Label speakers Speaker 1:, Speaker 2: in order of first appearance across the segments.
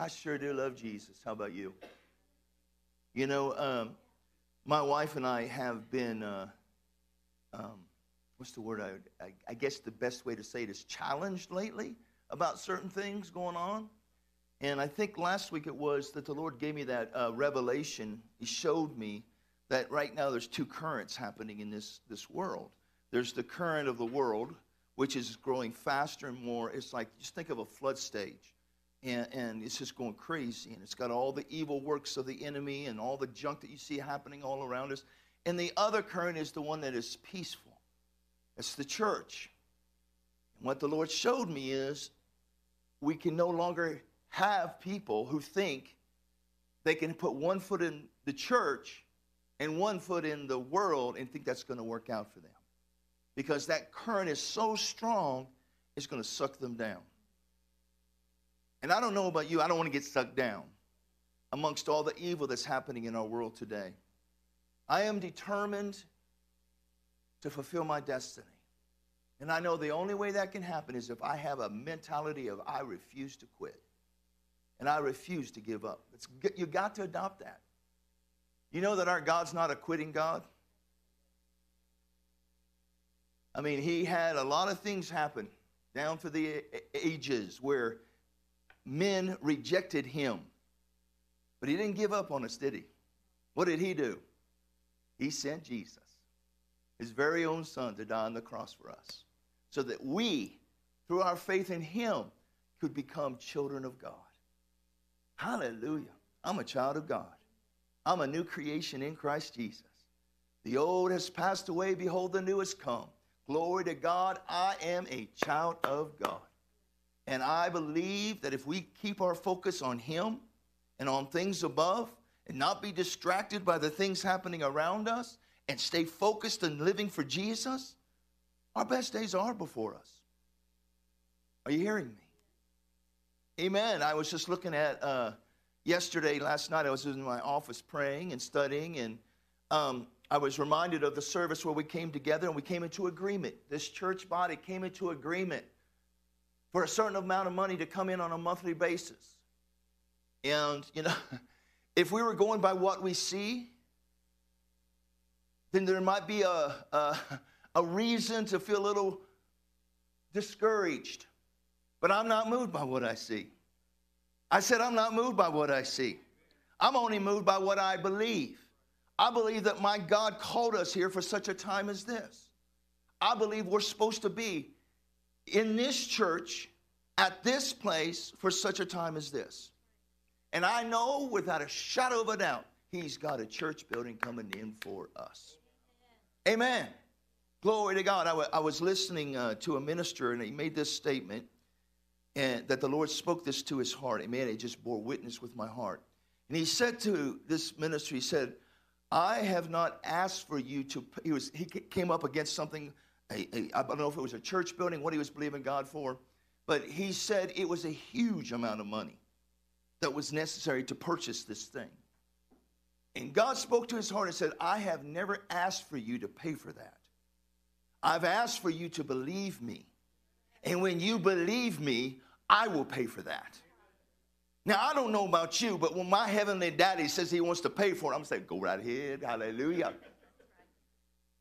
Speaker 1: I sure do love Jesus. How about you? You know, um, my wife and I have been, uh, um, what's the word? I, I, I guess the best way to say it is challenged lately about certain things going on. And I think last week it was that the Lord gave me that uh, revelation. He showed me that right now there's two currents happening in this, this world. There's the current of the world, which is growing faster and more. It's like, just think of a flood stage. And, and it's just going crazy. And it's got all the evil works of the enemy and all the junk that you see happening all around us. And the other current is the one that is peaceful. It's the church. And what the Lord showed me is we can no longer have people who think they can put one foot in the church and one foot in the world and think that's going to work out for them. Because that current is so strong, it's going to suck them down. And I don't know about you, I don't want to get sucked down amongst all the evil that's happening in our world today. I am determined to fulfill my destiny. And I know the only way that can happen is if I have a mentality of I refuse to quit. And I refuse to give up. It's, you got to adopt that. You know that our God's not a quitting God? I mean, he had a lot of things happen down through the ages where men rejected him. But he didn't give up on us, did he? What did he do? He sent Jesus, his very own son, to die on the cross for us so that we, through our faith in him, could become children of God. Hallelujah. I'm a child of God. I'm a new creation in Christ Jesus. The old has passed away. Behold, the new has come. Glory to God. I am a child of God. And I believe that if we keep our focus on Him and on things above and not be distracted by the things happening around us and stay focused on living for Jesus, our best days are before us. Are you hearing me? Amen. I was just looking at uh, yesterday, last night, I was in my office praying and studying, and um, I was reminded of the service where we came together and we came into agreement. This church body came into agreement for a certain amount of money to come in on a monthly basis. And, you know, if we were going by what we see, then there might be a, a, a reason to feel a little discouraged. But I'm not moved by what I see. I said, I'm not moved by what I see. I'm only moved by what I believe. I believe that my God called us here for such a time as this. I believe we're supposed to be in this church at this place for such a time as this. And I know without a shadow of a doubt, He's got a church building coming in for us. Amen. Glory to God. I, w- I was listening uh, to a minister and he made this statement and that the Lord spoke this to his heart. Amen. It just bore witness with my heart. And he said to this ministry, he said, I have not asked for you to, he, was, he came up against something I don't know if it was a church building, what he was believing God for, but he said it was a huge amount of money that was necessary to purchase this thing. And God spoke to his heart and said, I have never asked for you to pay for that. I've asked for you to believe me. And when you believe me, I will pay for that. Now, I don't know about you, but when my heavenly daddy says he wants to pay for it, I'm saying, go right ahead. Hallelujah.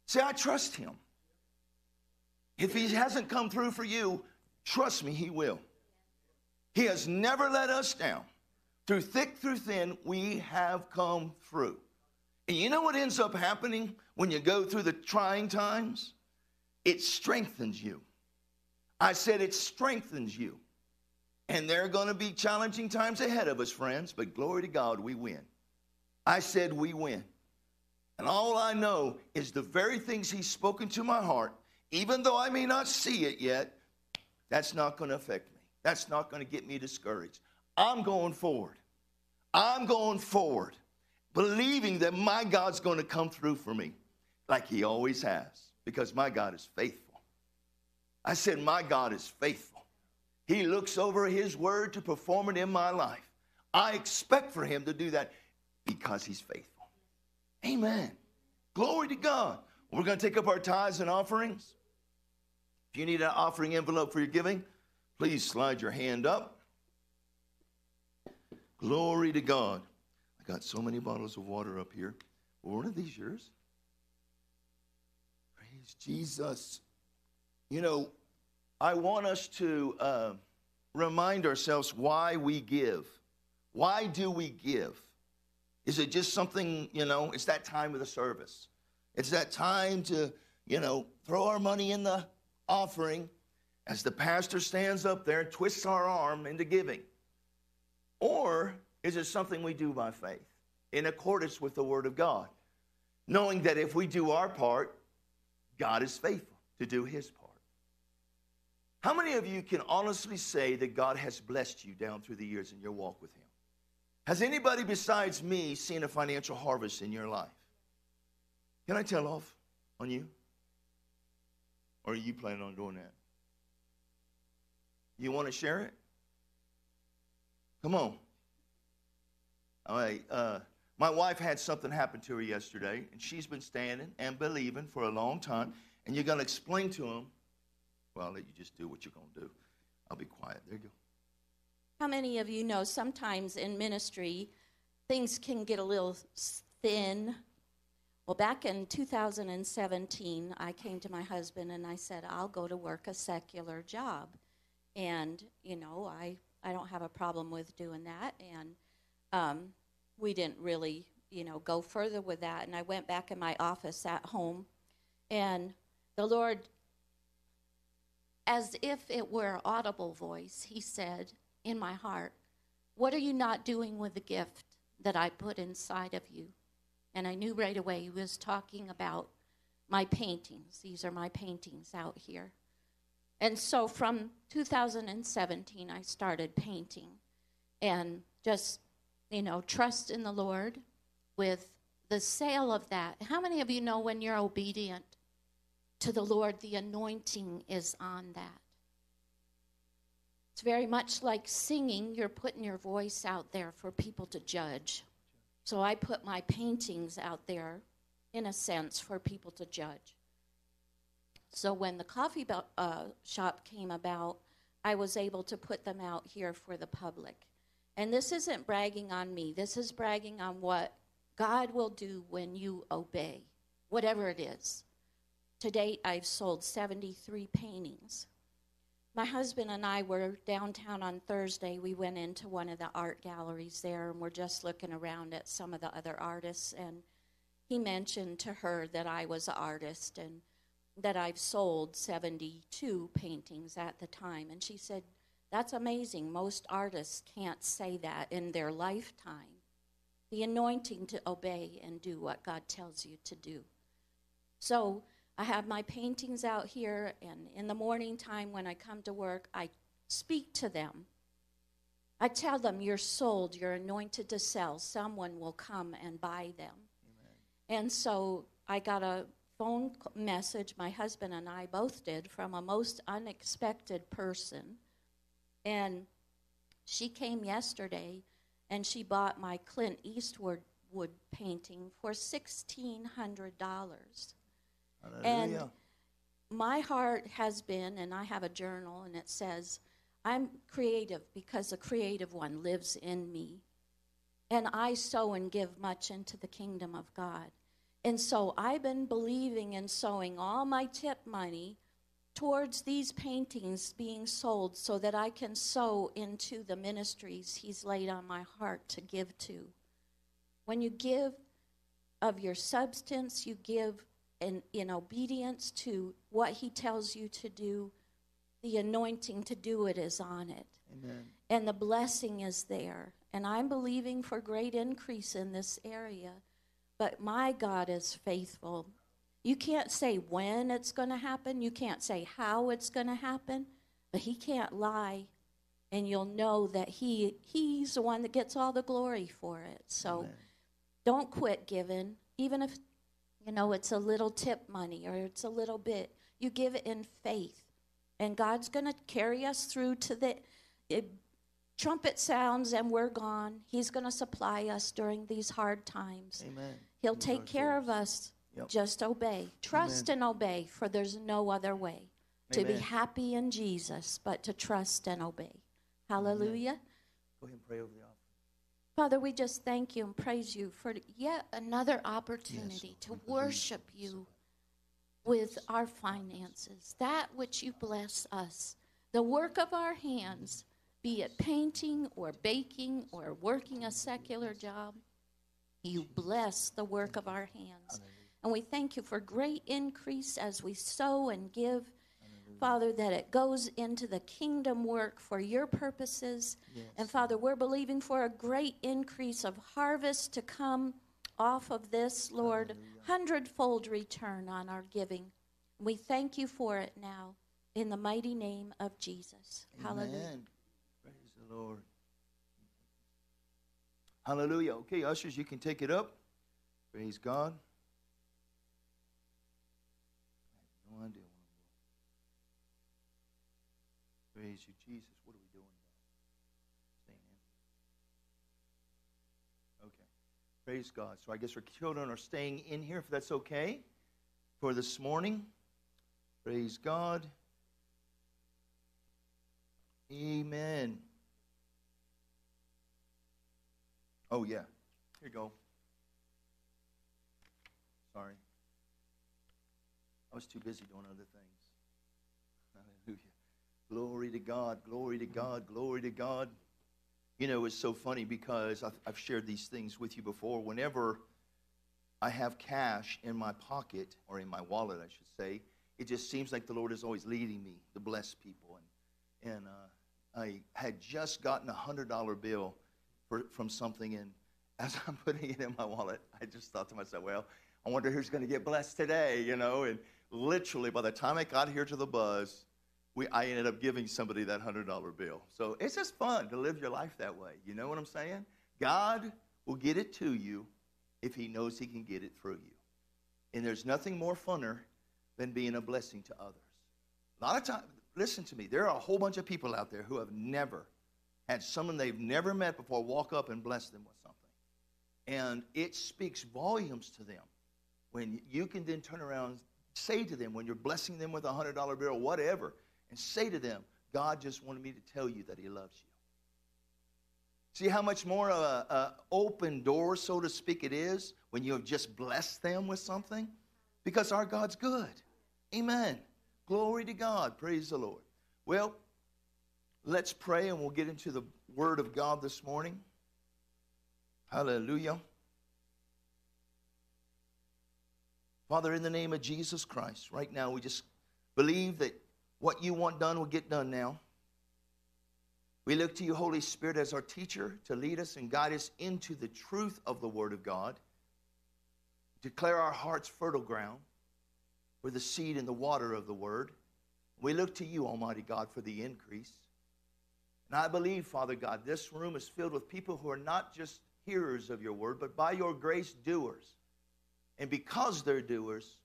Speaker 1: See, I trust him. If he hasn't come through for you, trust me, he will. He has never let us down. Through thick, through thin, we have come through. And you know what ends up happening when you go through the trying times? It strengthens you. I said it strengthens you. And there are going to be challenging times ahead of us, friends, but glory to God, we win. I said we win. And all I know is the very things He's spoken to my heart even though I may not see it yet, that's not going to affect me. That's not going to get me discouraged. I'm going forward. I'm going forward, believing that my God's going to come through for me like he always has, because my God is faithful. I said, My God is faithful. He looks over his word to perform it in my life. I expect for him to do that because he's faithful. Amen. Glory to God. We're going to take up our tithes and offerings. If you need an offering envelope for your giving, please slide your hand up. Glory to God. I got so many bottles of water up here. One of these yours? Praise Jesus. You know, I want us to uh, remind ourselves why we give. Why do we give? Is it just something, you know, it's that time of the service? It's that time to, you know, throw our money in the offering as the pastor stands up there and twists our arm into giving? Or is it something we do by faith in accordance with the Word of God? Knowing that if we do our part, God is faithful to do His part. How many of you can honestly say that God has blessed you down through the years in your walk with Him? Has anybody besides me seen a financial harvest in your life? Can I tell off on you? Or are you planning on doing that? You want to share it? Come on. All right. Uh, my wife had something happen to her yesterday, and she's been standing and believing for a long time. And you're going to explain to them. Well, I'll let you just do what you're going to do. I'll be quiet. There you go.
Speaker 2: How many of you know sometimes in ministry things can get a little thin? Well, back in 2017, I came to my husband and I said, I'll go to work a secular job. And, you know, I, I don't have a problem with doing that. And um, we didn't really, you know, go further with that. And I went back in my office at home, and the Lord, as if it were an audible voice, He said in my heart, What are you not doing with the gift that I put inside of you? And I knew right away He was talking about my paintings. These are my paintings out here. And so from 2017, I started painting and just you know, trust in the Lord with the sale of that. How many of you know when you're obedient to the Lord, the anointing is on that? It's very much like singing, you're putting your voice out there for people to judge. So I put my paintings out there, in a sense, for people to judge. So when the coffee uh, shop came about, I was able to put them out here for the public. And this isn't bragging on me, this is bragging on what God will do when you obey, whatever it is. To date, I've sold 73 paintings. My husband and I were downtown on Thursday. We went into one of the art galleries there and we're just looking around at some of the other artists. And he mentioned to her that I was an artist and that I've sold 72 paintings at the time. And she said, that's amazing. Most artists can't say that in their lifetime. The anointing to obey and do what God tells you to do. So I have my paintings out here, and in the morning time when I come to work, I speak to them. I tell them, You're sold, you're anointed to sell. Someone will come and buy them. Amen. And so I got a phone message, my husband and I both did, from a most unexpected person and she came yesterday and she bought my Clint Eastwood wood painting for $1,600. And my heart has been, and I have a journal, and it says, I'm creative because the creative one lives in me. And I sow and give much into the kingdom of God. And so I've been believing and sowing all my tip money towards these paintings being sold so that I can sow into the ministries He's laid on my heart to give to. When you give of your substance, you give in, in obedience to what He tells you to do, the anointing to do it is on it. Amen. And the blessing is there. And I'm believing for great increase in this area. But my God is faithful you can't say when it's going to happen, you can't say how it's going to happen, but he can't lie and you'll know that he he's the one that gets all the glory for it. So Amen. don't quit giving even if you know it's a little tip money or it's a little bit. You give it in faith. And God's going to carry us through to the it, trumpet sounds and we're gone. He's going to supply us during these hard times. Amen. He'll take care of us Yep. Just obey. Trust Amen. and obey, for there's no other way Amen. to be happy in Jesus, but to trust and obey. Hallelujah. Amen.
Speaker 1: Go ahead and pray over the.
Speaker 2: Father, we just thank you and praise you for yet another opportunity to worship you with our finances, that which you bless us, the work of our hands, be it painting or baking or working a secular job. You bless the work of our hands. And we thank you for great increase as we sow and give. Father, that it goes into the kingdom work for your purposes. Yes. And Father, we're believing for a great increase of harvest to come off of this, Lord, Hallelujah. hundredfold return on our giving. We thank you for it now in the mighty name of Jesus.
Speaker 1: Amen. Hallelujah. Praise the Lord. Hallelujah. Okay, ushers, you can take it up. Praise God. I have no idea. Praise you, Jesus. What are we doing? Staying in. Okay. Praise God. So I guess our children are staying in here, if that's okay, for this morning. Praise God. Amen. Oh, yeah. Here you go. Sorry. I was too busy doing other things. Glory to God, glory to God, glory to God. You know, it's so funny because I've shared these things with you before. Whenever I have cash in my pocket, or in my wallet, I should say, it just seems like the Lord is always leading me to bless people. And, and uh, I had just gotten a $100 bill for, from something, and as I'm putting it in my wallet, I just thought to myself, well, I wonder who's going to get blessed today, you know? And literally, by the time I got here to the buzz, we, I ended up giving somebody that $100 bill. So it's just fun to live your life that way. You know what I'm saying? God will get it to you if he knows he can get it through you. And there's nothing more funner than being a blessing to others. A lot of times, listen to me, there are a whole bunch of people out there who have never had someone they've never met before walk up and bless them with something. And it speaks volumes to them when you can then turn around and say to them, when you're blessing them with a $100 bill or whatever, and say to them, God just wanted me to tell you that He loves you. See how much more of a, open door, so to speak, it is when you have just blessed them with something? Because our God's good. Amen. Glory to God. Praise the Lord. Well, let's pray and we'll get into the Word of God this morning. Hallelujah. Father, in the name of Jesus Christ, right now we just believe that what you want done will get done now. We look to you, Holy Spirit, as our teacher to lead us and guide us into the truth of the Word of God. Declare our hearts fertile ground for the seed and the water of the Word. We look to you, Almighty God, for the increase. And I believe, Father God, this room is filled with people who are not just hearers of your word, but by your grace, doers. And because they're doers,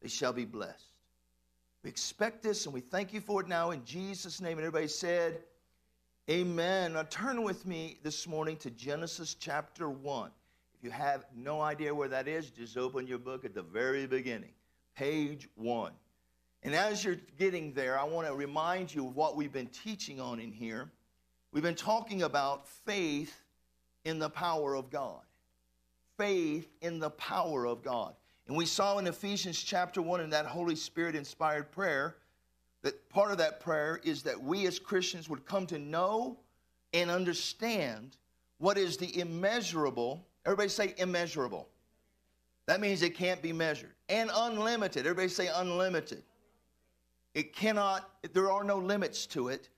Speaker 1: they shall be blessed. We expect this and we thank you for it now in Jesus' name. And everybody said, Amen. Now turn with me this morning to Genesis chapter 1. If you have no idea where that is, just open your book at the very beginning, page 1. And as you're getting there, I want to remind you of what we've been teaching on in here. We've been talking about faith in the power of God. Faith in the power of God. And we saw in Ephesians chapter 1 in that Holy Spirit inspired prayer that part of that prayer is that we as Christians would come to know and understand what is the immeasurable. Everybody say immeasurable. That means it can't be measured. And unlimited. Everybody say unlimited. It cannot, there are no limits to it.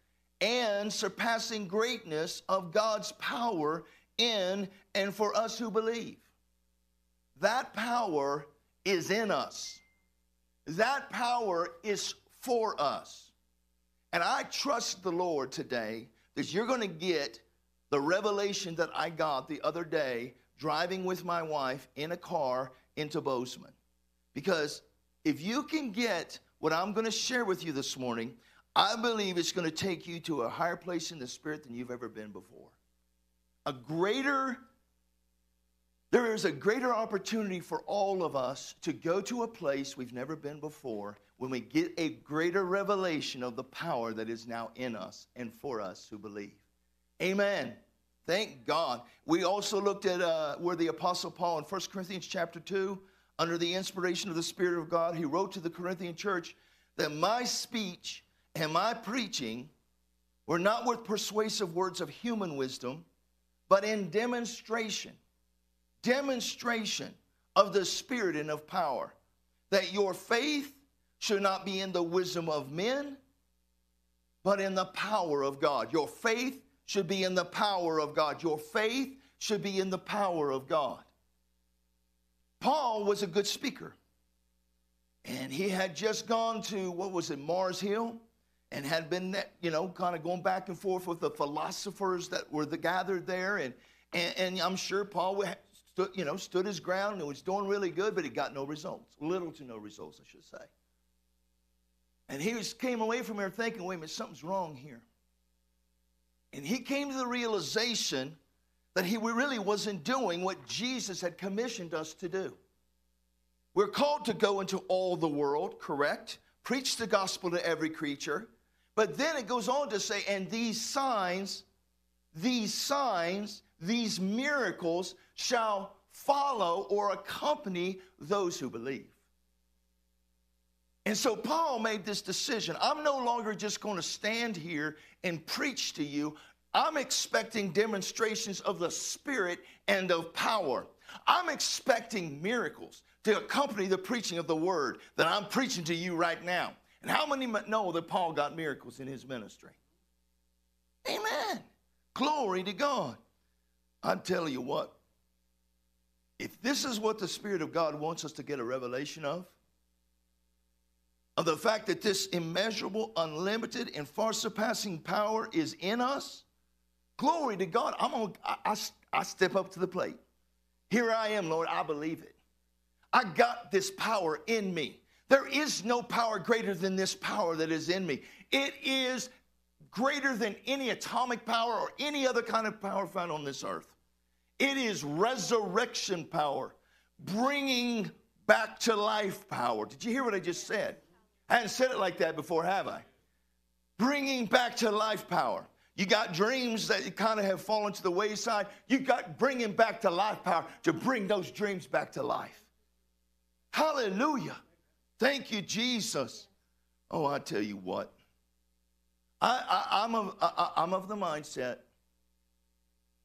Speaker 1: And surpassing greatness of God's power in and for us who believe. That power is in us. That power is for us. And I trust the Lord today that you're going to get the revelation that I got the other day driving with my wife in a car into Bozeman. Because if you can get what I'm going to share with you this morning, I believe it's going to take you to a higher place in the spirit than you've ever been before. A greater there is a greater opportunity for all of us to go to a place we've never been before when we get a greater revelation of the power that is now in us and for us who believe. Amen. Thank God. We also looked at uh, where the Apostle Paul in 1 Corinthians chapter 2, under the inspiration of the Spirit of God, he wrote to the Corinthian church that my speech and my preaching were not with persuasive words of human wisdom, but in demonstration, demonstration of the Spirit and of power, that your faith should not be in the wisdom of men, but in the power of God. Your faith should be in the power of God. Your faith should be in the power of God. Paul was a good speaker. And he had just gone to, what was it, Mars Hill? And had been, you know, kind of going back and forth with the philosophers that were the, gathered there. And, and, and I'm sure Paul stood, you know, stood his ground and was doing really good, but he got no results. Little to no results, I should say. And he was, came away from there thinking, wait a minute, something's wrong here. And he came to the realization that he really wasn't doing what Jesus had commissioned us to do. We're called to go into all the world, correct? Preach the gospel to every creature. But then it goes on to say, and these signs, these signs, these miracles shall follow or accompany those who believe. And so Paul made this decision. I'm no longer just going to stand here and preach to you. I'm expecting demonstrations of the Spirit and of power. I'm expecting miracles to accompany the preaching of the word that I'm preaching to you right now. And how many know that Paul got miracles in his ministry? Amen. Glory to God. I'm telling you what, if this is what the Spirit of God wants us to get a revelation of, of the fact that this immeasurable, unlimited, and far surpassing power is in us, glory to God. I'm gonna, I, I, I step up to the plate. Here I am, Lord. I believe it. I got this power in me. There is no power greater than this power that is in me. It is greater than any atomic power or any other kind of power found on this earth. It is resurrection power, bringing back to life power. Did you hear what I just said? I hadn't said it like that before, have I? Bringing back to life power. You got dreams that kind of have fallen to the wayside. You got bringing back to life power to bring those dreams back to life. Hallelujah. Thank you, Jesus. Oh, I tell you what. I, am of, I, I'm of the mindset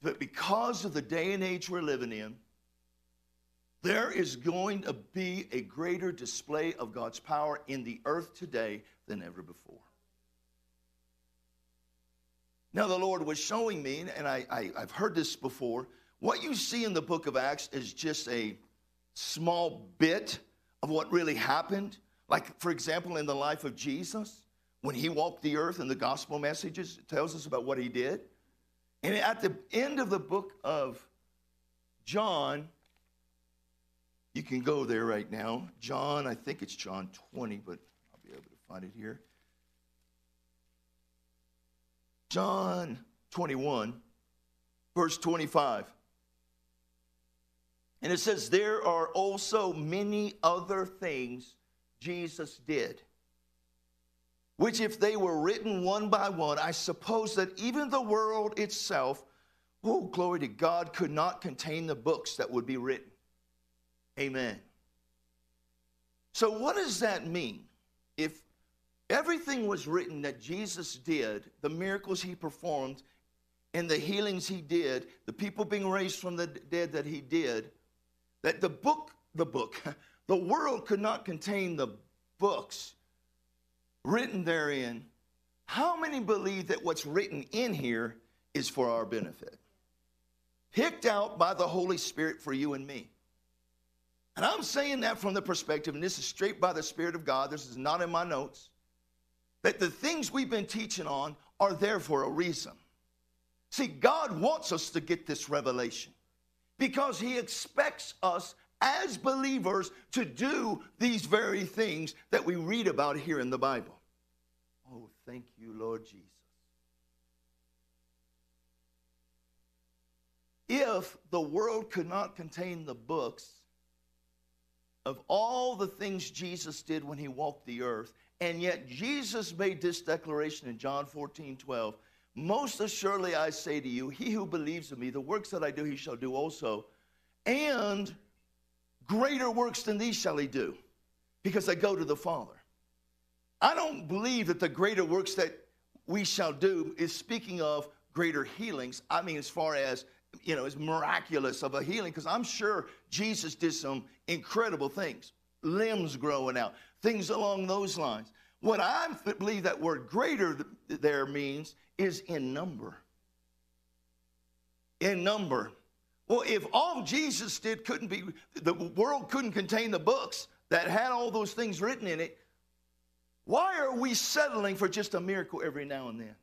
Speaker 1: that because of the day and age we're living in, there is going to be a greater display of God's power in the earth today than ever before. Now, the Lord was showing me, and I, I, I've heard this before, what you see in the book of Acts is just a small bit of what really happened. Like, for example, in the life of Jesus, when he walked the earth and the gospel messages, tells us about what he did. And at the end of the book of John, you can go there right now. John, I think it's John 20, but I'll be able to find it here. John 21, verse 25. And it says, There are also many other things Jesus did, which, if they were written one by one, I suppose that even the world itself, oh, glory to God, could not contain the books that would be written. Amen. So, what does that mean? If everything was written that Jesus did, the miracles he performed, and the healings he did, the people being raised from the dead that he did, that the book, the book, the world could not contain the books written therein. How many believe that what's written in here is for our benefit? Picked out by the Holy Spirit for you and me. And I'm saying that from the perspective, and this is straight by the Spirit of God, this is not in my notes, that the things we've been teaching on are there for a reason. See, God wants us to get this revelation because He expects us as believers to do these very things that we read about here in the Bible. Thank you, Lord Jesus. If the world could not contain the books of all the things Jesus did when he walked the earth, and yet Jesus made this declaration in John 14 12 Most assuredly I say to you, he who believes in me, the works that I do, he shall do also. And greater works than these shall he do, because I go to the Father. I don't believe that the greater works that we shall do is speaking of greater healings. I mean, as far as, you know, as miraculous of a healing, because I'm sure Jesus did some incredible things, limbs growing out, things along those lines. What I believe that word greater there means is in number. In number. Well, if all Jesus did couldn't be, the world couldn't contain the books that had all those things written in it, why are we settling for just a miracle every now and then?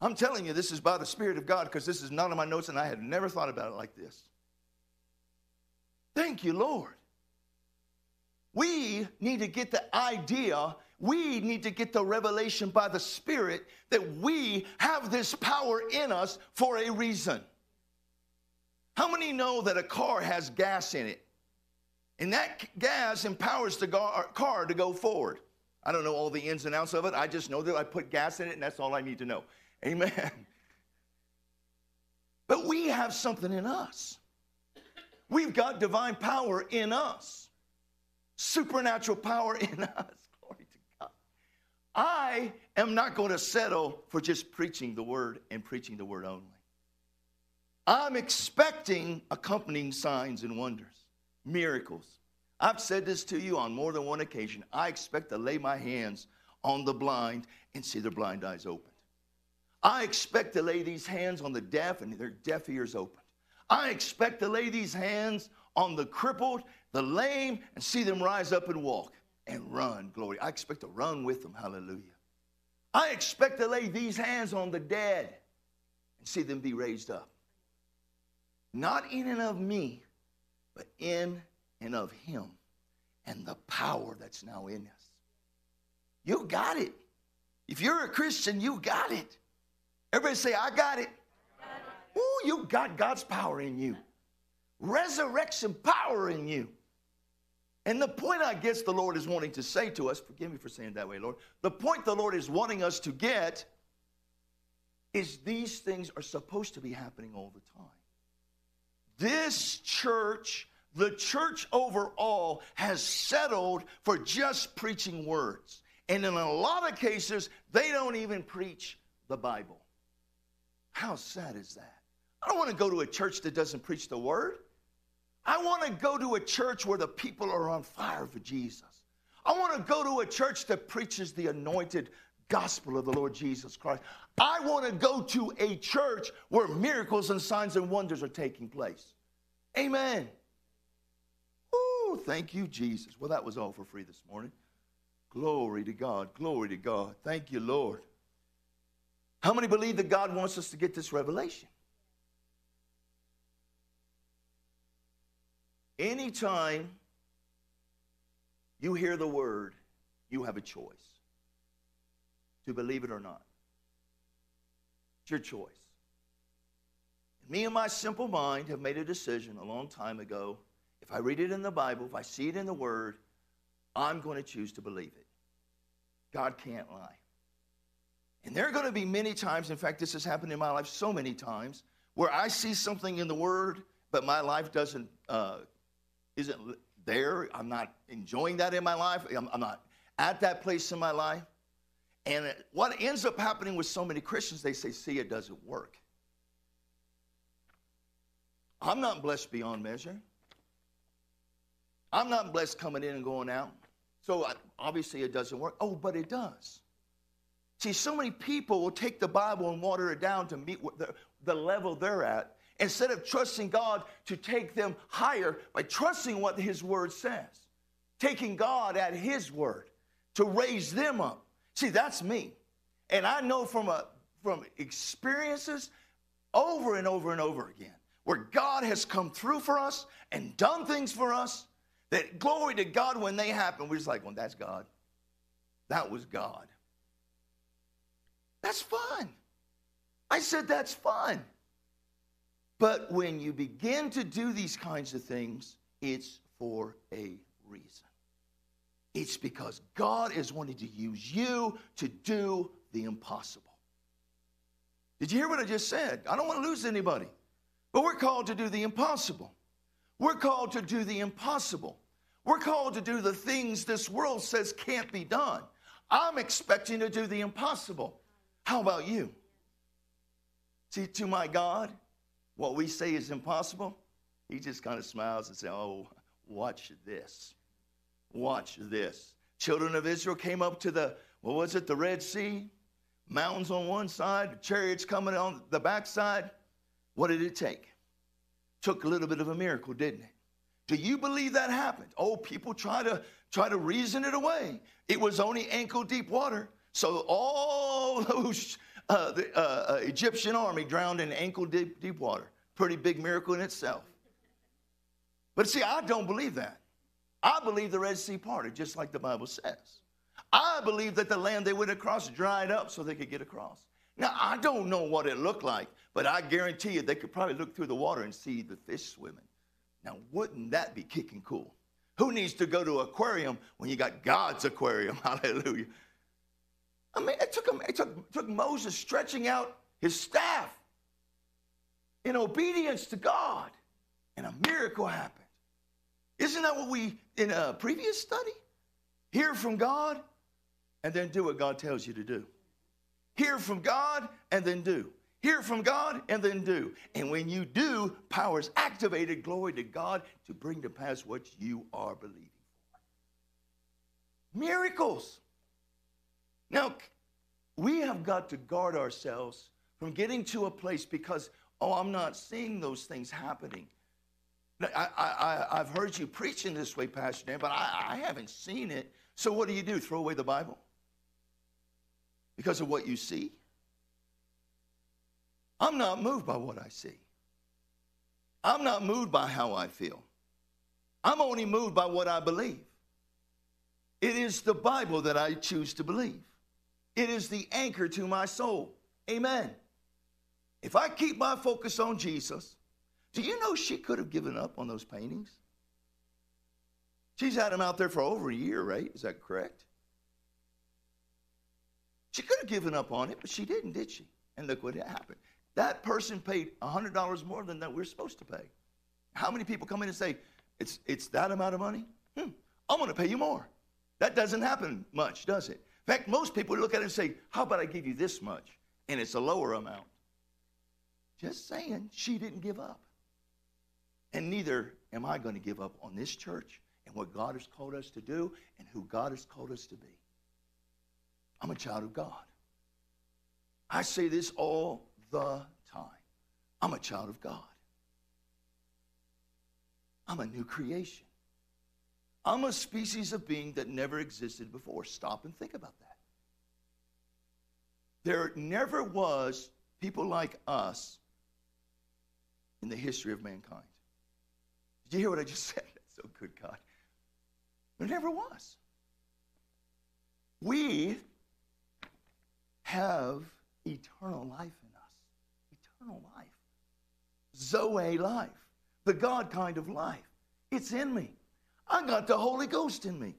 Speaker 1: I'm telling you, this is by the Spirit of God because this is not of my notes and I had never thought about it like this. Thank you, Lord. We need to get the idea, we need to get the revelation by the Spirit that we have this power in us for a reason. How many know that a car has gas in it? And that gas empowers the uh, car to go forward. I don't know all the ins and outs of it. I just know that I put gas in it, and that's all I need to know. Amen. But we have something in us. We've got divine power in us, supernatural power in us. Glory to God. I am not going to settle for just preaching the word and preaching the word only. I'm expecting accompanying signs and wonders, miracles. I've said this to you on more than one occasion. I expect to lay my hands on the blind and see their blind eyes opened. I expect to lay these hands on the deaf and their deaf ears opened. I expect to lay these hands on the crippled, the lame, and see them rise up and walk and run. Glory. I expect to run with them. Hallelujah. I expect to lay these hands on the dead and see them be raised up. Not in and of me, but in and of Him and the power that's now in us. You got it. If you're a Christian, you got it. Everybody say, I got it. Oh, you got God's power in you. Resurrection power in you. And the point I guess the Lord is wanting to say to us, forgive me for saying that way, Lord. The point the Lord is wanting us to get is these things are supposed to be happening all the time. This church, the church overall, has settled for just preaching words. And in a lot of cases, they don't even preach the Bible. How sad is that? I don't want to go to a church that doesn't preach the word. I want to go to a church where the people are on fire for Jesus. I want to go to a church that preaches the anointed gospel of the Lord Jesus Christ. I want to go to a church where miracles and signs and wonders are taking place. Amen. Oh, thank you, Jesus. Well, that was all for free this morning. Glory to God. Glory to God. Thank you, Lord. How many believe that God wants us to get this revelation? Anytime you hear the word, you have a choice to believe it or not. It's your choice. Me and my simple mind have made a decision a long time ago. If I read it in the Bible, if I see it in the Word, I'm going to choose to believe it. God can't lie. And there are going to be many times, in fact, this has happened in my life so many times, where I see something in the Word, but my life doesn't, uh, isn't there. I'm not enjoying that in my life. I'm, I'm not at that place in my life. And what ends up happening with so many Christians, they say, see, it doesn't work. I'm not blessed beyond measure. I'm not blessed coming in and going out. So obviously it doesn't work. Oh, but it does. See, so many people will take the Bible and water it down to meet the, the level they're at instead of trusting God to take them higher by trusting what His Word says, taking God at His Word to raise them up. See, that's me. And I know from, a, from experiences over and over and over again where God has come through for us and done things for us. That glory to God when they happen, we're just like, well, that's God. That was God. That's fun. I said that's fun. But when you begin to do these kinds of things, it's for a reason. It's because God is wanting to use you to do the impossible. Did you hear what I just said? I don't want to lose anybody. But we're called to do the impossible. We're called to do the impossible. We're called to do the things this world says can't be done. I'm expecting to do the impossible. How about you? See, to my God, what we say is impossible, he just kind of smiles and says, Oh, watch this. Watch this. Children of Israel came up to the, what was it, the Red Sea? Mountains on one side, chariots coming on the backside. What did it take? Took a little bit of a miracle, didn't it? Do you believe that happened? Oh, people try to try to reason it away. It was only ankle deep water. So all those uh, the uh, uh, Egyptian army drowned in ankle deep, deep water. Pretty big miracle in itself. But see, I don't believe that. I believe the Red Sea parted, just like the Bible says. I believe that the land they went across dried up so they could get across. Now, I don't know what it looked like, but I guarantee you they could probably look through the water and see the fish swimming. Now, wouldn't that be kicking cool? Who needs to go to an aquarium when you got God's aquarium? Hallelujah. I mean, it took, it took, took Moses stretching out his staff in obedience to God, and a miracle happened. Isn't that what we, in a previous study, hear from God and then do what God tells you to do? Hear from God and then do. Hear from God and then do. And when you do, power is activated, glory to God, to bring to pass what you are believing for. Miracles. Now, we have got to guard ourselves from getting to a place because, oh, I'm not seeing those things happening. I, I, have heard you preaching this way, Pastor Dan, but I, I haven't seen it. So what do you do? Throw away the Bible? Because of what you see? I'm not moved by what I see. I'm not moved by how I feel. I'm only moved by what I believe. It is the Bible that I choose to believe. It is the anchor to my soul. Amen. If I keep my focus on Jesus, do you know she could have given up on those paintings? She's had them out there for over a year, right? Is that correct? She could have given up on it, but she didn't, did she? And look what happened. That person paid $100 more than that we're supposed to pay. How many people come in and say, it's, it's that amount of money? Hmm, I'm going to pay you more. That doesn't happen much, does it? In fact, most people look at it and say, How about I give you this much? And it's a lower amount. Just saying, she didn't give up. And neither am I going to give up on this church and what God has called us to do and who God has called us to be. I'm a child of God. I say this all the time. I'm a child of God. I'm a new creation. I'm a species of being that never existed before. Stop and think about that. There never was people like us in the history of mankind. Did you hear what I just said? That's so good, God. There never was. We have eternal life in us. Eternal life. Zoe life. The God kind of life. It's in me. I got the Holy Ghost in me.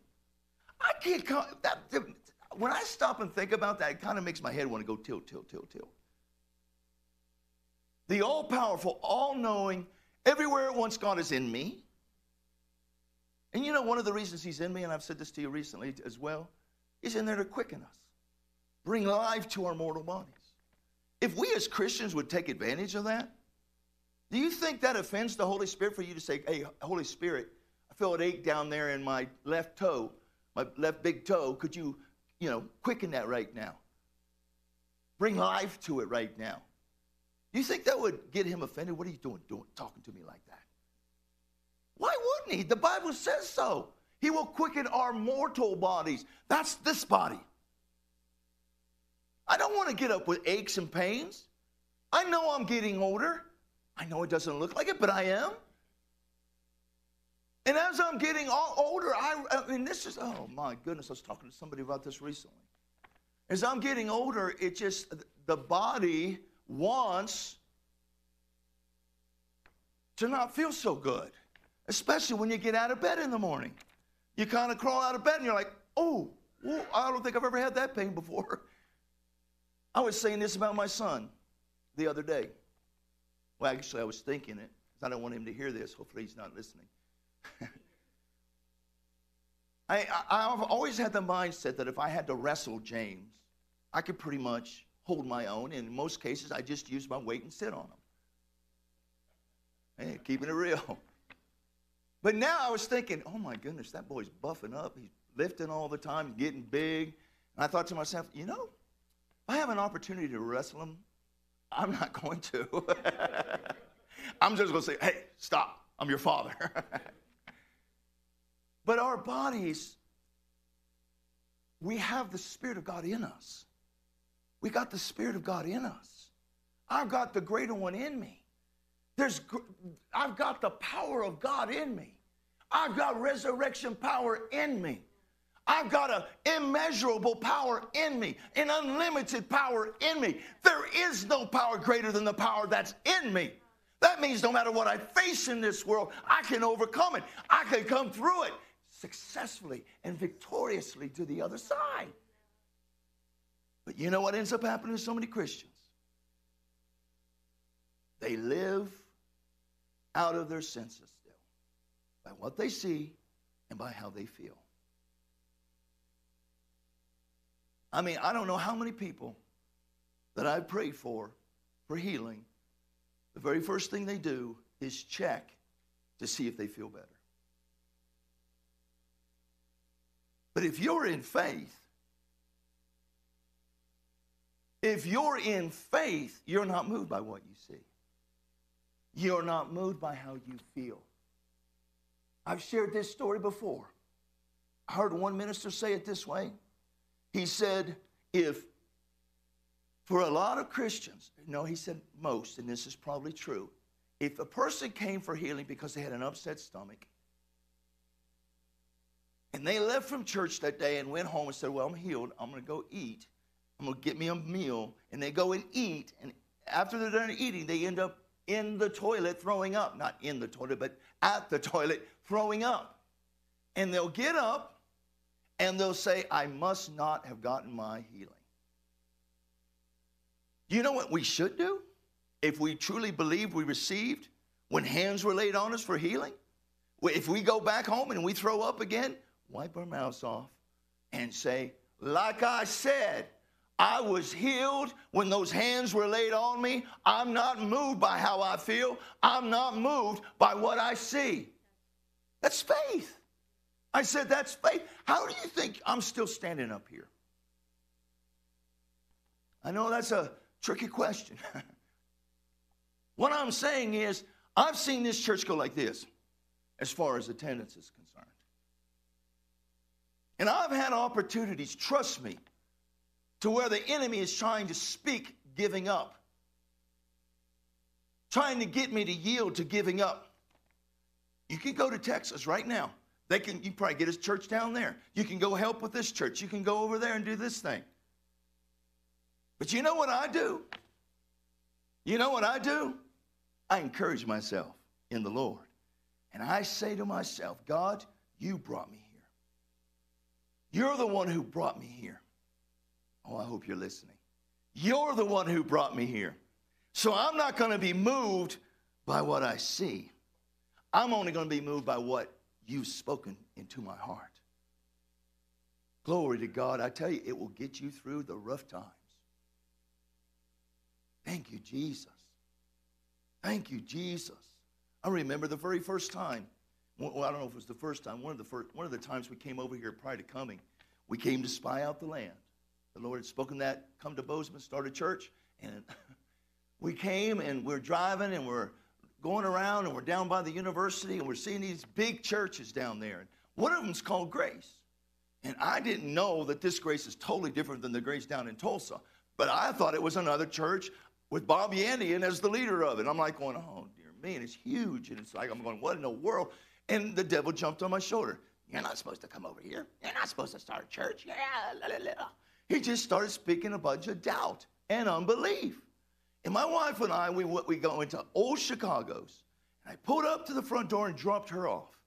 Speaker 1: I can't come, that, when I stop and think about that, it kind of makes my head want to go tilt, tilt, tilt, tilt. The all powerful, all knowing, everywhere at once God is in me. And you know, one of the reasons He's in me, and I've said this to you recently as well, is in there to quicken us, bring life to our mortal bodies. If we as Christians would take advantage of that, do you think that offends the Holy Spirit for you to say, hey, Holy Spirit, I feel an ache down there in my left toe, my left big toe. Could you, you know, quicken that right now? Bring life to it right now. You think that would get him offended? What are you doing, doing talking to me like that? Why wouldn't he? The Bible says so. He will quicken our mortal bodies. That's this body. I don't want to get up with aches and pains. I know I'm getting older. I know it doesn't look like it, but I am. And as I'm getting older, I, I mean, this is, oh my goodness, I was talking to somebody about this recently. As I'm getting older, it just, the body wants to not feel so good, especially when you get out of bed in the morning. You kind of crawl out of bed and you're like, oh, I don't think I've ever had that pain before. I was saying this about my son. the other day. Well, actually, I was thinking it because I don't want him to hear this. Hopefully, he's not listening. I, I've always had the mindset that if I had to wrestle James, I could pretty much hold my own. And in most cases, I just use my weight and sit on them. Hey, keeping it real. But now I was thinking, oh my goodness, that boy's buffing up. He's lifting all the time, getting big. And I thought to myself, you know, if I have an opportunity to wrestle him, I'm not going to. I'm just going to say, hey, stop. I'm your father. but our bodies, we have the Spirit of God in us. We got the Spirit of God in us. I've got the greater one in me. There's, I've got the power of God in me. I've got resurrection power in me. I've got an immeasurable power in me, an unlimited power in me. There is no power greater than the power that's in me. That means no matter what I face in this world, I can overcome it. I can come through it successfully and victoriously to the other side. But you know what ends up happening to so many Christians? They live out of their senses still by what they see and by how they feel. I mean, I don't know how many people that I've prayed for for healing, the very first thing they do is check to see if they feel better. But if you're in faith, if you're in faith, you're not moved by what you see. You're not moved by how you feel. I've shared this story before. I heard one minister say it this way. He said, if for a lot of Christians, no, he said most, and this is probably true, if a person came for healing because they had an upset stomach, and they left from church that day and went home and said, Well, I'm healed, I'm going to go eat, I'm going to get me a meal, and they go and eat, and after they're done eating, they end up in the toilet throwing up. Not in the toilet, but at the toilet throwing up. And they'll get up and they'll say, I must not have gotten my healing. Do you know what we should do if we truly believe we received when hands were laid on us for healing? If we go back home and we throw up again, wipe our mouths off and say, like I said, I was healed when those hands were laid on me. I'm not moved by how I feel. I'm not moved by what I see. That's faith. I said, That's faith. How do you think I'm still standing up here? I know that's a tricky question. what I'm saying is, I've seen this church go like this as far as attendance is concerned. And I've had opportunities, trust me, to where the enemy is trying to speak giving up, trying to get me to yield to giving up. You can go to Texas right now. They can you probably get his church down there. You can go help with this church. You can go over there and do this thing. But you know what I do? You know what I do? I encourage myself in the Lord. And I say to myself, God, you brought me here. You're the one who brought me here. Oh, I hope you're listening. You're the one who brought me here. So I'm not going to be moved by what I see. I'm only going to be moved by what you've spoken into my heart. Glory to God. I tell you, it will get you through the rough times. Thank you, Jesus. Thank you, Jesus. I remember the very first time. Well, I don't know if it was the first time. One of the first, one of the times we came over here prior to coming, we came to spy out the land. The Lord had spoken that, come to Bozeman, start a church. And we came and we're driving and we're going around and we're down by the university and we're seeing these big churches down there. And one of them's called Grace. And I didn't know that this Grace is totally different than the Grace down in Tulsa. But I thought it was another church with Bob Yandian as the leader of it. I'm like going, oh, dear me, and it's huge. And it's like, I'm going, what in the world? And the devil jumped on my shoulder. You're not supposed to come over here. You're not supposed to start a church. Yeah, la, la, la. He just started speaking a bunch of doubt and unbelief. And my wife and I, we, we go into old Chicago's. And I pulled up to the front door and dropped her off.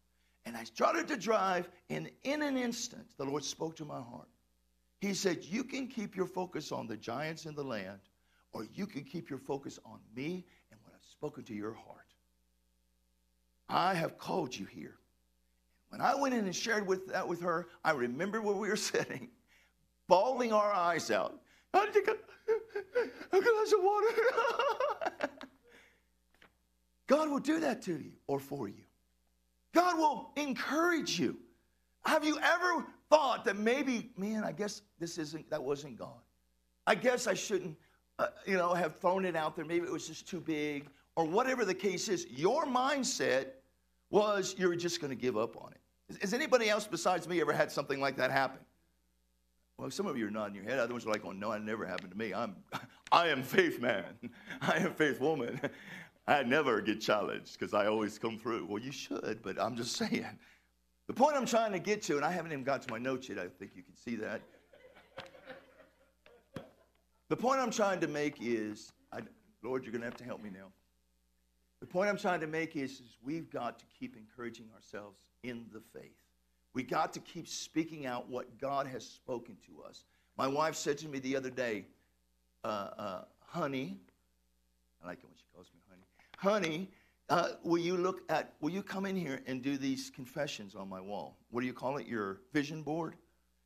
Speaker 1: And I started to drive, and in an instant, the Lord spoke to my heart. He said, You can keep your focus on the giants in the land, or you can keep your focus on me and what I've spoken to your heart. I have called you here. When I went in and shared with that with her, I remember where we were sitting, bawling our eyes out. I take a, a glass of water. God will do that to you or for you. God will encourage you. Have you ever thought that maybe, man, I guess this isn't, that wasn't God? I guess I shouldn't, uh, you know, have thrown it out there. Maybe it was just too big or whatever the case is. Your mindset was you're just going to give up on it. Has anybody else besides me ever had something like that happen? Well, some of you are nodding your head. Other ones are like, "Oh no, it never happened to me." I'm, I am faith man. I am faith woman. I never get challenged because I always come through. Well, you should, but I'm just saying. The point I'm trying to get to, and I haven't even got to my notes yet. I think you can see that. the point I'm trying to make is, I, Lord, you're going to have to help me now. The point I'm trying to make is, is we've got to keep encouraging ourselves in the faith. We got to keep speaking out what God has spoken to us. My wife said to me the other day, uh, uh, honey, I like it when she calls me honey, honey, uh, will you look at, will you come in here and do these confessions on my wall? What do you call it? Your vision board?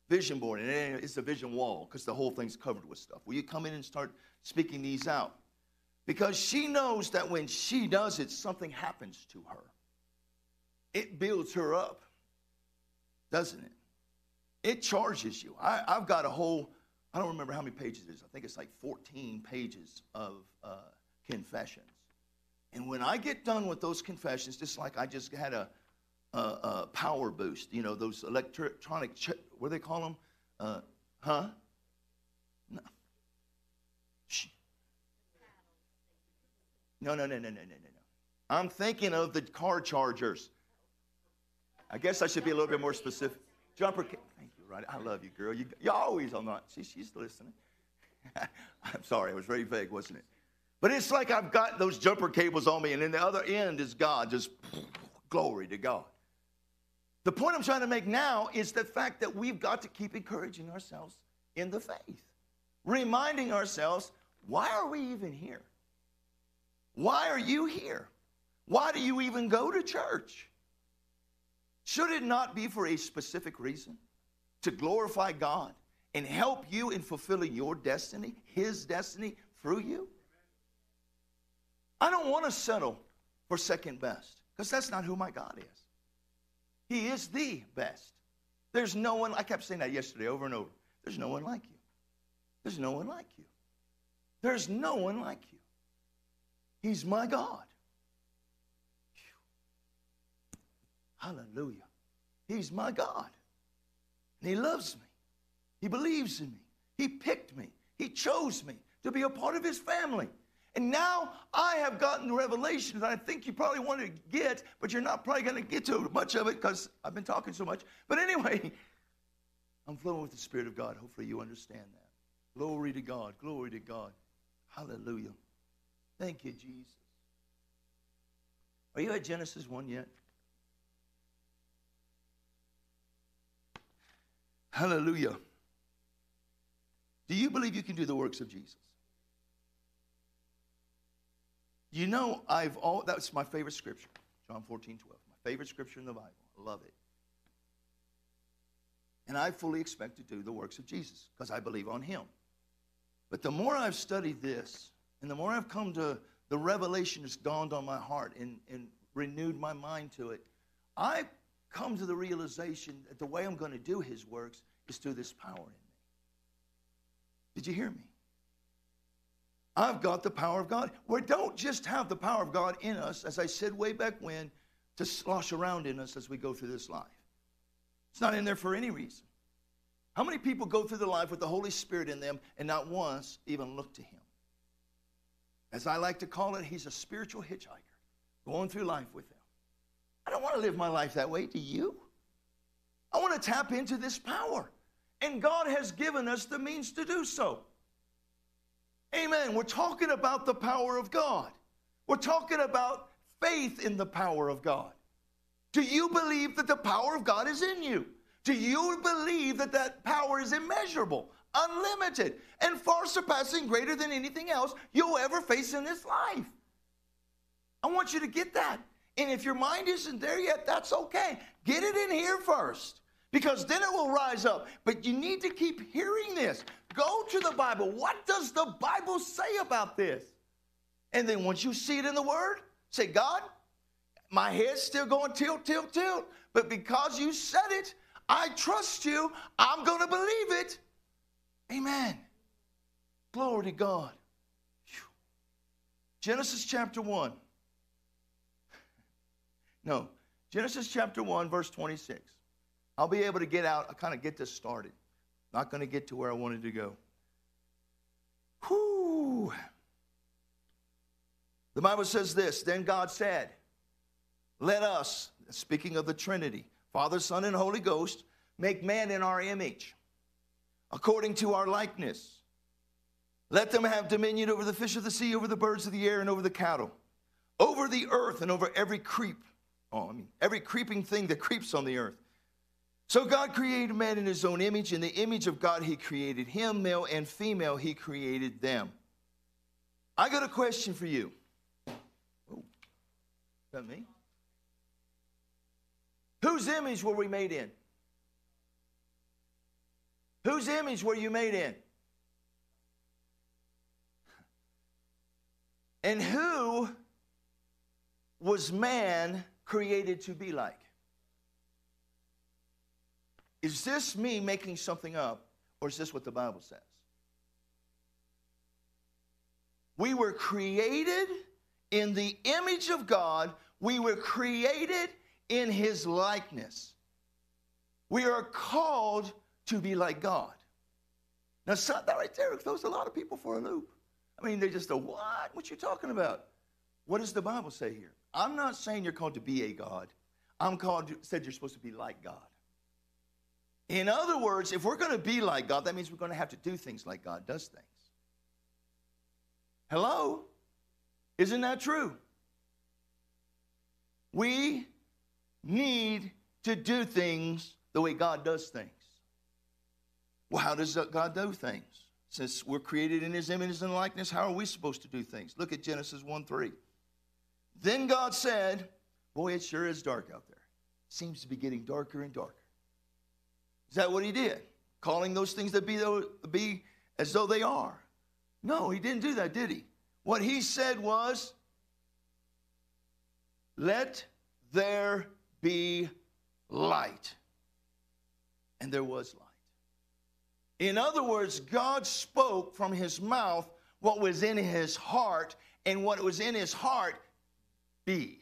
Speaker 1: Vision board. And it's a vision wall because the whole thing's covered with stuff. Will you come in and start speaking these out? Because she knows that when she does it, something happens to her. It builds her up doesn't it? It charges you. I, have got a whole, I don't remember how many pages it is. I think it's like 14 pages of uh, confessions. And when I get done with those confessions, just like I just had a, a, a power boost, you know, those electronic, ch- what do they call them? Uh, huh? No. Shh. No, no, no, no, no, no, no, no. I'm thinking of the car chargers. I guess I should be a little bit more specific. Jumper. Thank you, Roddy. I love you, girl. You, you always on that. See, she's listening. I'm sorry, it was very vague, wasn't it? But it's like I've got those jumper cables on me, and in the other end is God. Just glory to God. The point I'm trying to make now is the fact that we've got to keep encouraging ourselves in the faith, reminding ourselves, why are we even here? Why are you here? Why do you even go to church? Should it not be for a specific reason? To glorify God and help you in fulfilling your destiny, His destiny through you? I don't want to settle for second best because that's not who my God is. He is the best. There's no one, I kept saying that yesterday over and over. There's no one like you. There's no one like you. There's no one like you. He's my God. Hallelujah. He's my God. And He loves me. He believes in me. He picked me. He chose me to be a part of His family. And now I have gotten the revelation that I think you probably want to get, but you're not probably going to get to much of it because I've been talking so much. But anyway, I'm flowing with the Spirit of God. Hopefully you understand that. Glory to God. Glory to God. Hallelujah. Thank you, Jesus. Are you at Genesis 1 yet? Hallelujah. Do you believe you can do the works of Jesus? You know, I've all that's my favorite scripture, John 14, 12. My favorite scripture in the Bible. I love it. And I fully expect to do the works of Jesus because I believe on him. But the more I've studied this, and the more I've come to the revelation that's dawned on my heart and, and renewed my mind to it, I come to the realization that the way I'm going to do his works is through this power in me. Did you hear me? I've got the power of God. We don't just have the power of God in us, as I said way back when, to slosh around in us as we go through this life. It's not in there for any reason. How many people go through the life with the Holy Spirit in them and not once even look to Him? As I like to call it, He's a spiritual hitchhiker going through life with them. I don't want to live my life that way. Do you? I want to tap into this power. And God has given us the means to do so. Amen. We're talking about the power of God. We're talking about faith in the power of God. Do you believe that the power of God is in you? Do you believe that that power is immeasurable? unlimited and far surpassing greater than anything else you'll ever face in this life. I want you to get that. And if your mind isn't there yet, that's okay. Get it in here first because then it will rise up. But you need to keep hearing this. Go to the Bible. What does the Bible say about this? And then once you see it in the Word, say, God, my head's still going tilt, tilt, tilt. But because you said it, I trust you. I'm going to believe it. Amen. Glory to God. Whew. Genesis chapter 1. No, Genesis chapter 1, verse 26. I'll be able to get out, I kind of get this started. Not going to get to where I wanted to go. Whew. The Bible says this Then God said, Let us, speaking of the Trinity, Father, Son, and Holy Ghost, make man in our image, according to our likeness. Let them have dominion over the fish of the sea, over the birds of the air, and over the cattle, over the earth, and over every creep. Oh, I mean, every creeping thing that creeps on the earth. So God created man in his own image. In the image of God, he created him, male and female, he created them. I got a question for you. Oh, that me? Whose image were we made in? Whose image were you made in? And who was man created to be like? Is this me making something up, or is this what the Bible says? We were created in the image of God, we were created in his likeness. We are called to be like God. Now, that right there throws a lot of people for a loop. I mean, they just go, What? What you talking about? What does the Bible say here? I'm not saying you're called to be a God. I'm called, said you're supposed to be like God. In other words, if we're going to be like God, that means we're going to have to do things like God does things. Hello? Isn't that true? We need to do things the way God does things. Well, how does God do things? Since we're created in his image and likeness, how are we supposed to do things? Look at Genesis 1 3. Then God said, Boy, it sure is dark out there. Seems to be getting darker and darker. Is that what he did? Calling those things that be, be as though they are. No, he didn't do that, did he? What he said was, Let there be light. And there was light. In other words, God spoke from his mouth what was in his heart, and what was in his heart be,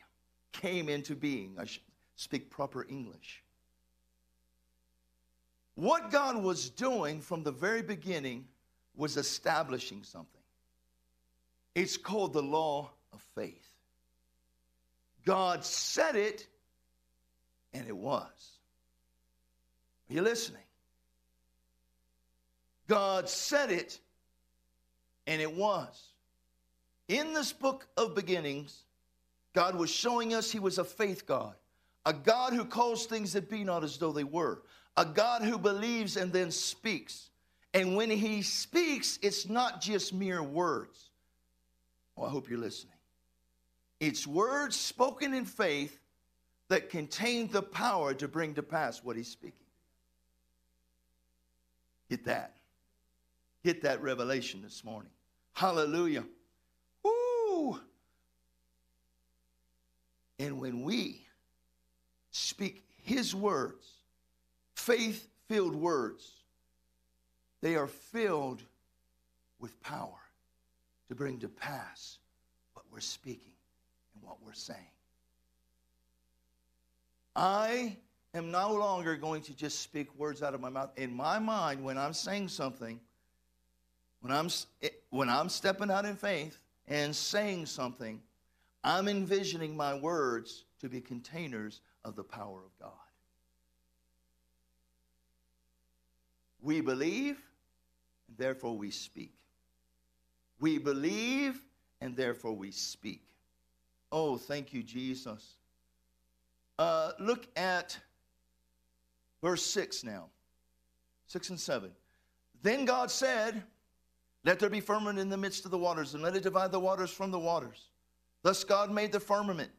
Speaker 1: came into being. I should speak proper English. What God was doing from the very beginning was establishing something. It's called the law of faith. God said it, and it was. Are you listening? God said it, and it was. In this book of beginnings, God was showing us He was a faith God, a God who calls things that be not as though they were, a God who believes and then speaks. And when he speaks, it's not just mere words. Oh, I hope you're listening. It's words spoken in faith that contain the power to bring to pass what he's speaking. Get that. Get that revelation this morning. Hallelujah. Woo! And when we speak his words, faith filled words, they are filled with power to bring to pass what we're speaking and what we're saying. I am no longer going to just speak words out of my mouth. In my mind, when I'm saying something, when I'm, eh, when I'm stepping out in faith and saying something, I'm envisioning my words to be containers of the power of God. We believe, and therefore we speak. We believe, and therefore we speak. Oh, thank you, Jesus. Uh, look at verse 6 now 6 and 7. Then God said, Let there be firmament in the midst of the waters, and let it divide the waters from the waters. Thus God made the firmament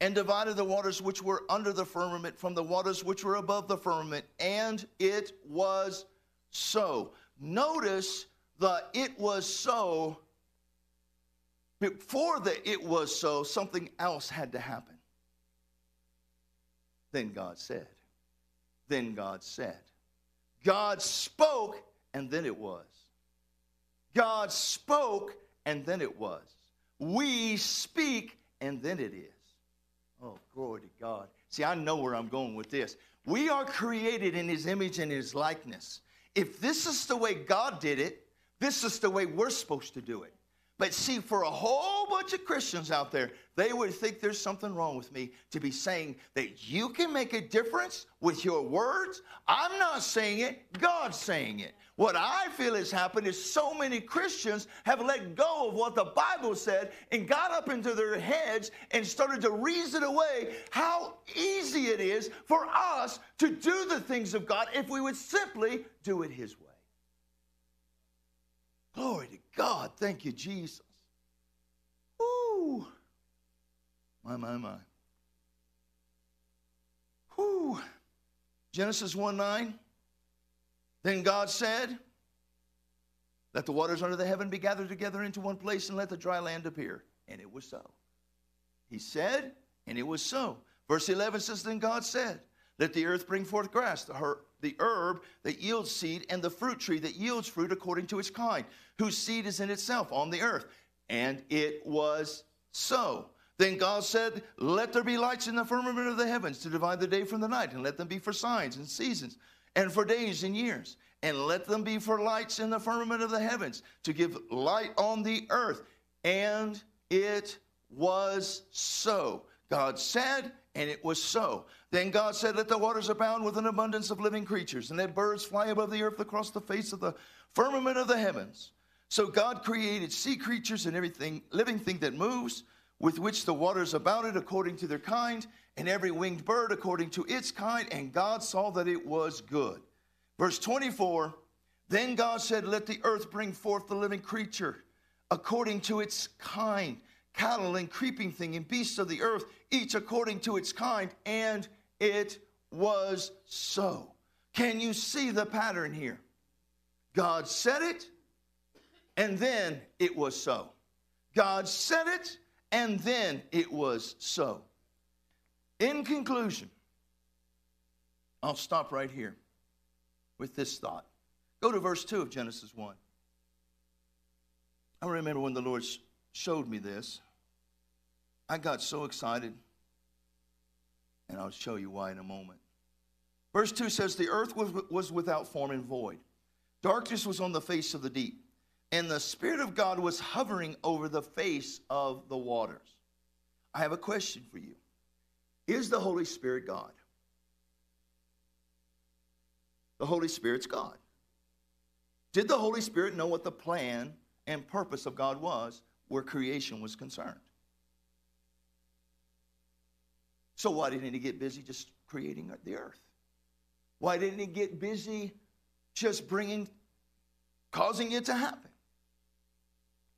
Speaker 1: and divided the waters which were under the firmament from the waters which were above the firmament, and it was so. Notice the it was so. Before the it was so, something else had to happen. Then God said. Then God said. God spoke, and then it was. God spoke, and then it was. We speak, and then it is. Oh, glory to God. See, I know where I'm going with this. We are created in His image and His likeness. If this is the way God did it, this is the way we're supposed to do it. But see, for a whole bunch of Christians out there, they would think there's something wrong with me to be saying that you can make a difference with your words. I'm not saying it, God's saying it. What I feel has happened is so many Christians have let go of what the Bible said and got up into their heads and started to reason away how easy it is for us to do the things of God if we would simply do it His way. Glory to God. Thank you, Jesus. Whoo. My, my, my. Whoo. Genesis 1 9. Then God said, Let the waters under the heaven be gathered together into one place and let the dry land appear. And it was so. He said, and it was so. Verse 11 says, Then God said, Let the earth bring forth grass, the, the herb that yields seed, and the fruit tree that yields fruit according to its kind, whose seed is in itself on the earth. And it was so. Then God said, Let there be lights in the firmament of the heavens to divide the day from the night, and let them be for signs and seasons, and for days and years. And let them be for lights in the firmament of the heavens to give light on the earth. And it was so. God said, and it was so. Then God said, Let the waters abound with an abundance of living creatures, and let birds fly above the earth across the face of the firmament of the heavens. So God created sea creatures and everything, living thing that moves, with which the waters abounded according to their kind, and every winged bird according to its kind. And God saw that it was good. Verse 24 Then God said, Let the earth bring forth the living creature according to its kind, cattle and creeping thing and beasts of the earth, each according to its kind. And it was so. Can you see the pattern here? God said it, and then it was so. God said it, and then it was so. In conclusion, I'll stop right here with this thought. Go to verse 2 of Genesis 1. I remember when the Lord showed me this, I got so excited, and I'll show you why in a moment. Verse 2 says, The earth was, without form and void, darkness was on the face of the deep, and the Spirit of God was hovering over the face of the waters. I have a question for you Is the Holy Spirit God? The Holy Spirit's God. Did the Holy Spirit know what the plan and purpose of God was where creation was concerned? So, why didn't he get busy just creating the earth? Why didn't he get busy just bringing, causing it to happen?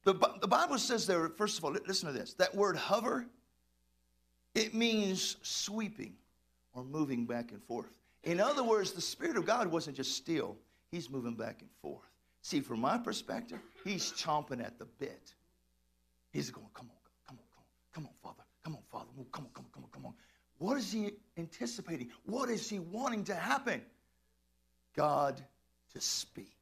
Speaker 1: The, the Bible says there, first of all, listen to this that word hover, it means sweeping or moving back and forth. In other words, the Spirit of God wasn't just still, He's moving back and forth. See, from my perspective, He's chomping at the bit. He's going, come on, come on, come on, come on, Father, come on, Father, come on, come on, come on, come on. What is He anticipating? What is He wanting to happen? God to speak.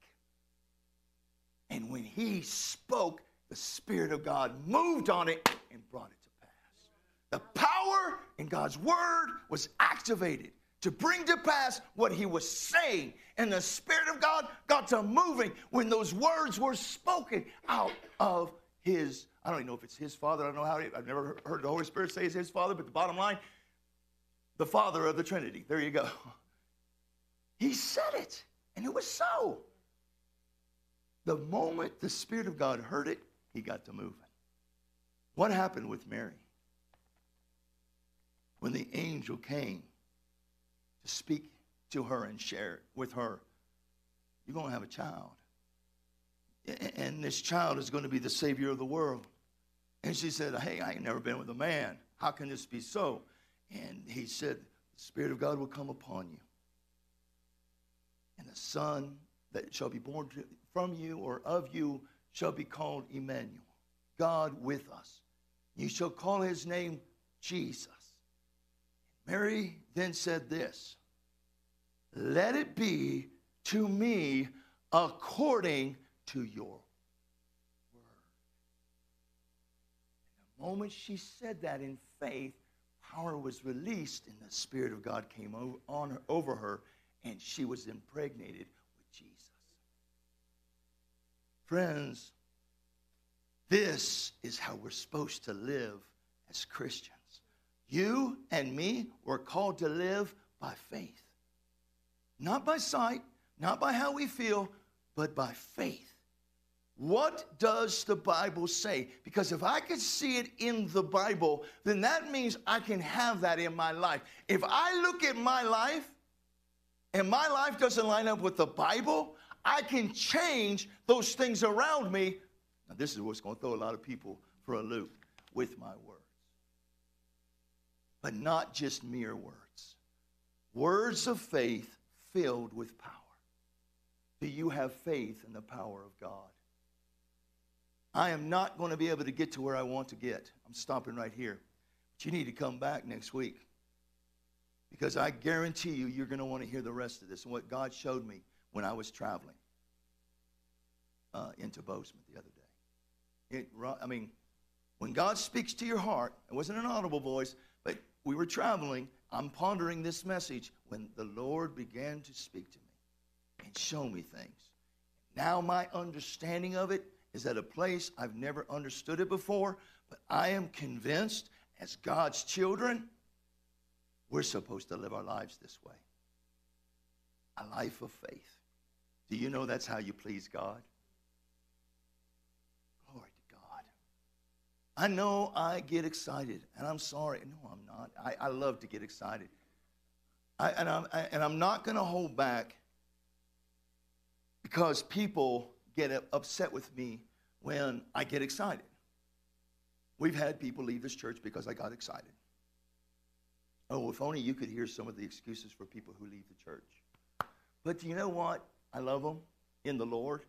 Speaker 1: And when He spoke, the Spirit of God moved on it and brought it to pass. The power in God's Word was activated to bring to pass what he was saying. And the Spirit of God got to moving when those words were spoken out of his. I don't even know if it's his father. I don't know how. He, I've never heard the Holy Spirit say it's his father, but the bottom line, the Father of the Trinity. There you go. He said it, and it was so. The moment the Spirit of God heard it, he got to moving. What happened with Mary? When the angel came to speak to her and share with her, you're going to have a child. and this child is going to be the savior of the world. And she said, Hey, I ain't never been with a man. How can this be so? And he said, The Spirit of God will come upon you. And the Son that shall be born from you or of you shall be called Emmanuel, God with us. You shall call his name Jesus. Mary then said this Let it be to me according to your word. And the moment she said that in faith, power was released and the Spirit of God came on her, over her, and she was impregnated with Jesus. Friends, this is how we're supposed to live as Christians. You and me were called to live by faith. Not by sight, not by how we feel, but by faith. What does the Bible say? Because if I can see it in the Bible, then that means I can have that in my life. If I look at my life and my life doesn't line up with the Bible, I can change those things around me. Now, this is what's going to throw a lot of people for a loop with my words. But not just mere words, words of faith filled with power. Do you have faith in the power of God? I am not going to be able to get to where I want to get. I'm stopping right here. But you need to come back next week because I guarantee you, you're going to want to hear the rest of this and what God showed me when I was traveling uh, into Bozeman the other day. It, I mean, when God speaks to your heart, it wasn't an audible voice, but we were traveling. I'm pondering this message when the Lord began to speak to me and show me things. Now, my understanding of it is at a place I've never understood it before, but I am convinced as God's children, we're supposed to live our lives this way a life of faith. Do you know that's how you please God? Glory to God. I know I get excited, and I'm sorry. No, I'm not. I, I love to get excited. I, and, I'm, I, and I'm not going to hold back because people get upset with me when I get excited. We've had people leave this church because I got excited. Oh, if only you could hear some of the excuses for people who leave the church. But do you know what? I love them in the Lord.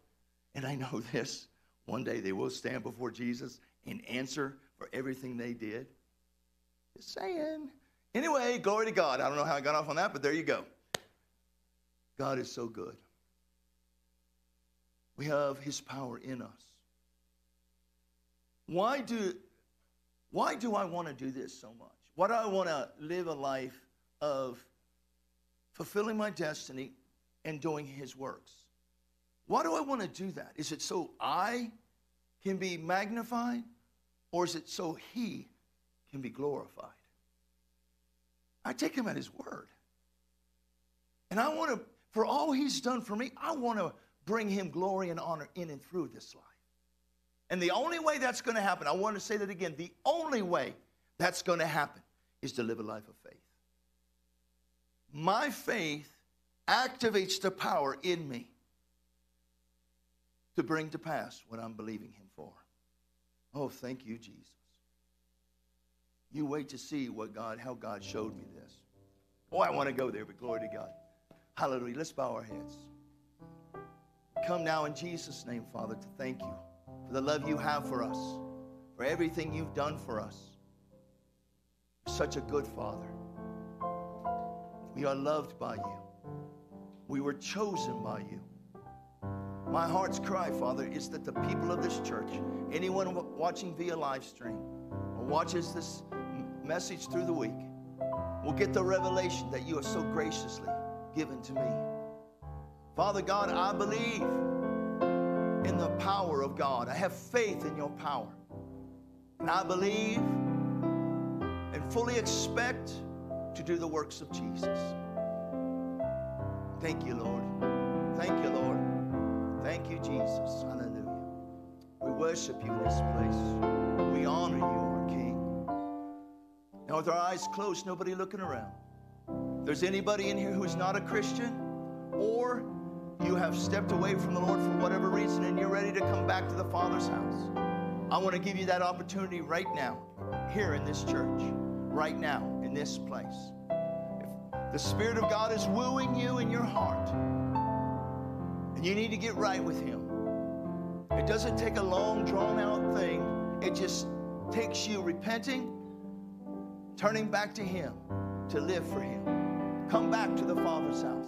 Speaker 1: And I know this one day they will stand before Jesus and answer for everything they did. Just saying. Anyway, glory to God. I don't know how I got off on that, but there you go. God is so good. We have his power in us. Why do, why do I want to do this so much? Why do I want to live a life of fulfilling my destiny and doing his works? Why do I want to do that? Is it so I can be magnified or is it so he can be glorified? I take him at his word. And I want to, for all he's done for me, I want to bring him glory and honor in and through this life. And the only way that's going to happen, I want to say that again, the only way that's going to happen is to live a life of faith. My faith activates the power in me to bring to pass what I'm believing him for. Oh, thank you, Jesus. You wait to see what God, how God showed me this. Oh, I want to go there, but glory to God. Hallelujah. Let's bow our heads. Come now in Jesus' name, Father, to thank you for the love you have for us, for everything you've done for us. Such a good Father. We are loved by you. We were chosen by you. My heart's cry, Father, is that the people of this church, anyone watching via live stream or watches this message through the week, will get the revelation that you have so graciously given to me. Father God, I believe in the power of God. I have faith in your power. And I believe and fully expect to do the works of Jesus. Thank you, Lord. Thank you, Lord. Thank you, Jesus. Hallelujah. We worship you in this place. We honor you, our King. Now, with our eyes closed, nobody looking around. If there's anybody in here who's not a Christian, or you have stepped away from the Lord for whatever reason and you're ready to come back to the Father's house, I want to give you that opportunity right now, here in this church, right now, in this place. If the Spirit of God is wooing you in your heart, and you need to get right with Him, it doesn't take a long, drawn out thing. It just takes you repenting, turning back to Him to live for Him. Come back to the Father's house.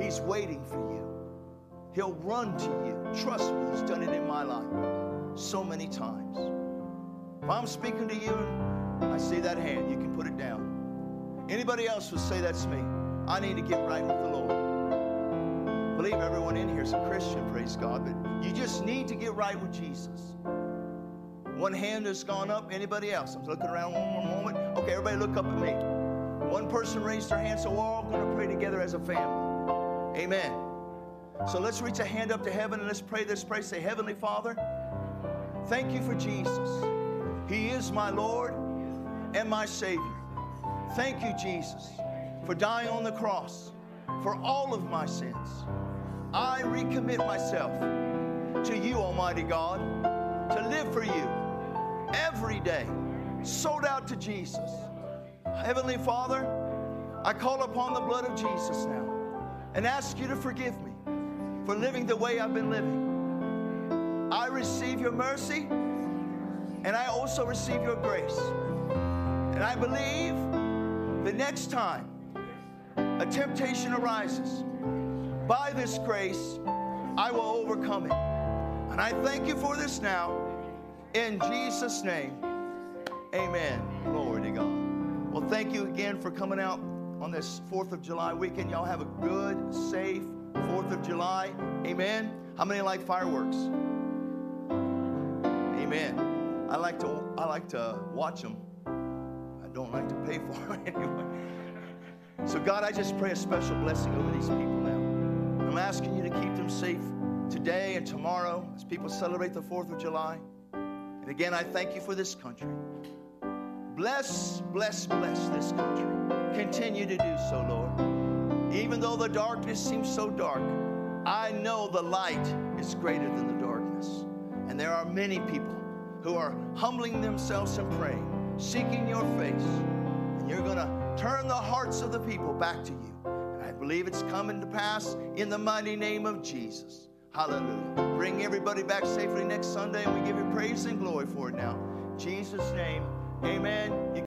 Speaker 1: He's waiting for you. He'll run to you. Trust me, He's done it in my life so many times. If I'm speaking to you I see that hand, you can put it down. Anybody else would say that's me. I need to get right with the Lord. Believe everyone in here is a Christian, praise God, but you just need to get right with Jesus. One hand has gone up. Anybody else? I'm looking around one more moment. Okay, everybody look up at me. One person raised their hand, so we're all going to pray together as a family. Amen. So let's reach a hand up to heaven and let's pray this prayer. Say, Heavenly Father, thank you for Jesus. He is my Lord and my Savior. Thank you, Jesus, for dying on the cross for all of my sins. I recommit myself to you, Almighty God, to live for you every day, sold out to Jesus. Heavenly Father, I call upon the blood of Jesus now and ask you to forgive me for living the way I've been living. I receive your mercy and I also receive your grace. And I believe the next time a temptation arises, by this grace, I will overcome it. And I thank you for this now. In Jesus' name, amen. Glory to God. Well, thank you again for coming out on this 4th of July weekend. Y'all have a good, safe 4th of July. Amen. How many like fireworks? Amen. I like to I like to watch them. I don't like to pay for them anyway. So God, I just pray a special blessing over these people now. I'm asking you to keep them safe today and tomorrow as people celebrate the 4th of July. And again, I thank you for this country. Bless, bless, bless this country. Continue to do so, Lord. Even though the darkness seems so dark, I know the light is greater than the darkness. And there are many people who are humbling themselves and praying, seeking your face. And you're going to turn the hearts of the people back to you. Believe it's coming to pass in the mighty name of Jesus. Hallelujah. Bring everybody back safely next Sunday, and we give you praise and glory for it now. In Jesus' name, amen. You